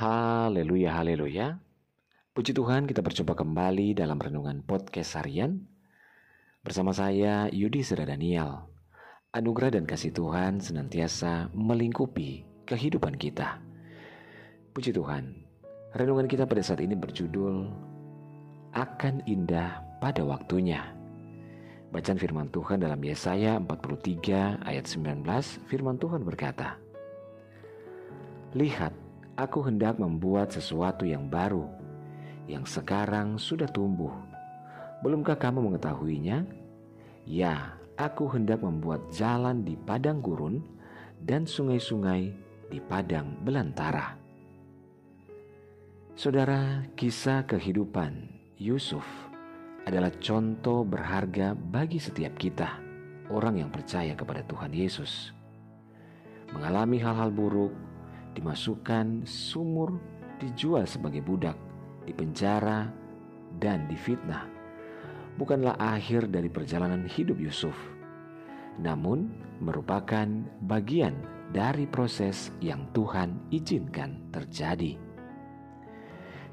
Haleluya, haleluya. Puji Tuhan kita berjumpa kembali dalam Renungan Podcast Harian. Bersama saya Yudi Sera Daniel. Anugerah dan kasih Tuhan senantiasa melingkupi kehidupan kita. Puji Tuhan Renungan kita pada saat ini berjudul Akan indah pada waktunya. Bacaan firman Tuhan dalam Yesaya 43 ayat 19 Firman Tuhan berkata Lihat Aku hendak membuat sesuatu yang baru, yang sekarang sudah tumbuh. Belumkah kamu mengetahuinya? Ya, aku hendak membuat jalan di padang gurun dan sungai-sungai di padang belantara. Saudara, kisah kehidupan Yusuf adalah contoh berharga bagi setiap kita, orang yang percaya kepada Tuhan Yesus. Mengalami hal-hal buruk dimasukkan sumur, dijual sebagai budak, dipenjara, dan difitnah. Bukanlah akhir dari perjalanan hidup Yusuf, namun merupakan bagian dari proses yang Tuhan izinkan terjadi.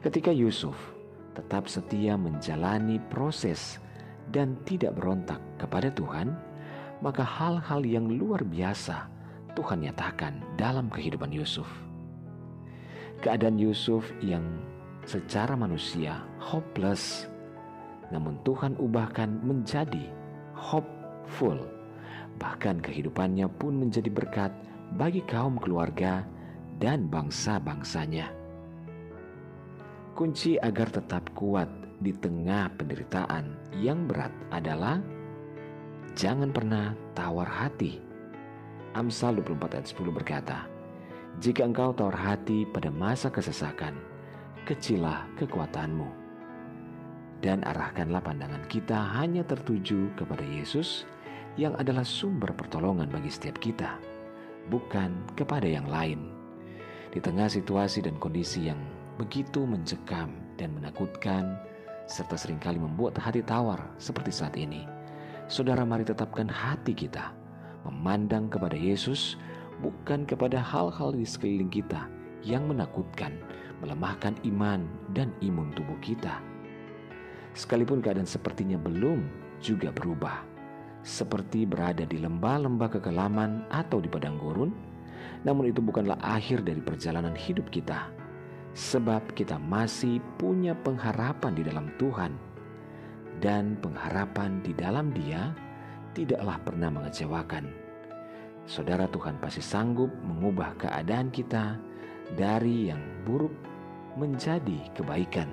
Ketika Yusuf tetap setia menjalani proses dan tidak berontak kepada Tuhan, maka hal-hal yang luar biasa Tuhan nyatakan dalam kehidupan Yusuf. Keadaan Yusuf yang secara manusia hopeless, namun Tuhan ubahkan menjadi hopeful. Bahkan kehidupannya pun menjadi berkat bagi kaum keluarga dan bangsa-bangsanya. Kunci agar tetap kuat di tengah penderitaan yang berat adalah jangan pernah tawar hati Amsal 24 ayat 10 berkata, Jika engkau tawar hati pada masa kesesakan, kecilah kekuatanmu. Dan arahkanlah pandangan kita hanya tertuju kepada Yesus yang adalah sumber pertolongan bagi setiap kita, bukan kepada yang lain. Di tengah situasi dan kondisi yang begitu mencekam dan menakutkan, serta sering kali membuat hati tawar seperti saat ini, saudara mari tetapkan hati kita memandang kepada Yesus bukan kepada hal-hal di sekeliling kita yang menakutkan, melemahkan iman dan imun tubuh kita. Sekalipun keadaan sepertinya belum juga berubah, seperti berada di lembah-lembah kekelaman atau di padang gurun, namun itu bukanlah akhir dari perjalanan hidup kita, sebab kita masih punya pengharapan di dalam Tuhan, dan pengharapan di dalam Dia tidaklah pernah mengecewakan. Saudara Tuhan pasti sanggup mengubah keadaan kita dari yang buruk menjadi kebaikan,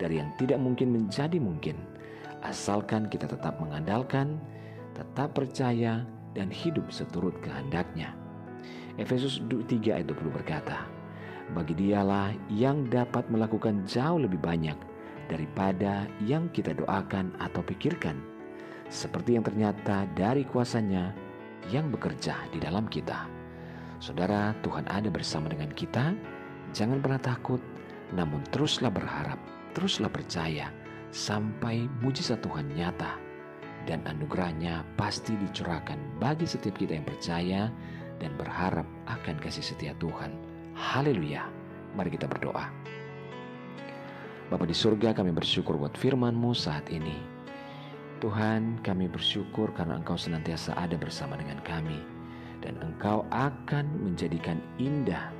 dari yang tidak mungkin menjadi mungkin, asalkan kita tetap mengandalkan, tetap percaya, dan hidup seturut kehendaknya. Efesus 3 ayat 20 berkata, Bagi dialah yang dapat melakukan jauh lebih banyak daripada yang kita doakan atau pikirkan, seperti yang ternyata dari kuasanya yang bekerja di dalam kita. Saudara, Tuhan ada bersama dengan kita. Jangan pernah takut, namun teruslah berharap, teruslah percaya sampai mujizat Tuhan nyata dan anugerahnya pasti dicurahkan bagi setiap kita yang percaya dan berharap akan kasih setia Tuhan. Haleluya. Mari kita berdoa. Bapa di surga kami bersyukur buat firman-Mu saat ini. Tuhan, kami bersyukur karena Engkau senantiasa ada bersama dengan kami, dan Engkau akan menjadikan indah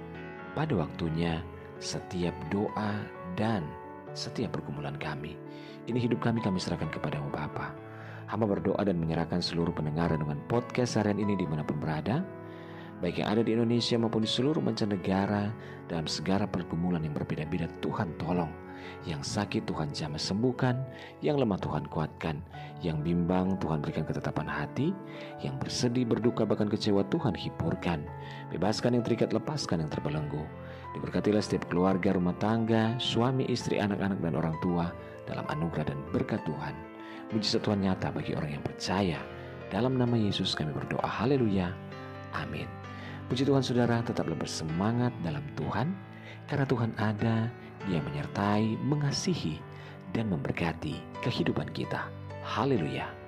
pada waktunya setiap doa dan setiap pergumulan kami. Ini hidup kami kami serahkan kepadamu Bapa. Hamba berdoa dan menyerahkan seluruh pendengar dengan podcast harian ini di mana pun berada, baik yang ada di Indonesia maupun di seluruh mancanegara dalam segala pergumulan yang berbeda-beda. Tuhan tolong yang sakit Tuhan jamah sembuhkan, yang lemah Tuhan kuatkan, yang bimbang Tuhan berikan ketetapan hati, yang bersedih berduka bahkan kecewa Tuhan hiburkan. Bebaskan yang terikat, lepaskan yang terbelenggu. Diberkatilah setiap keluarga, rumah tangga, suami, istri, anak-anak dan orang tua dalam anugerah dan berkat Tuhan. Mujizat Tuhan nyata bagi orang yang percaya. Dalam nama Yesus kami berdoa. Haleluya. Amin. Puji Tuhan saudara tetaplah bersemangat dalam Tuhan karena Tuhan ada dia menyertai, mengasihi, dan memberkati kehidupan kita. Haleluya!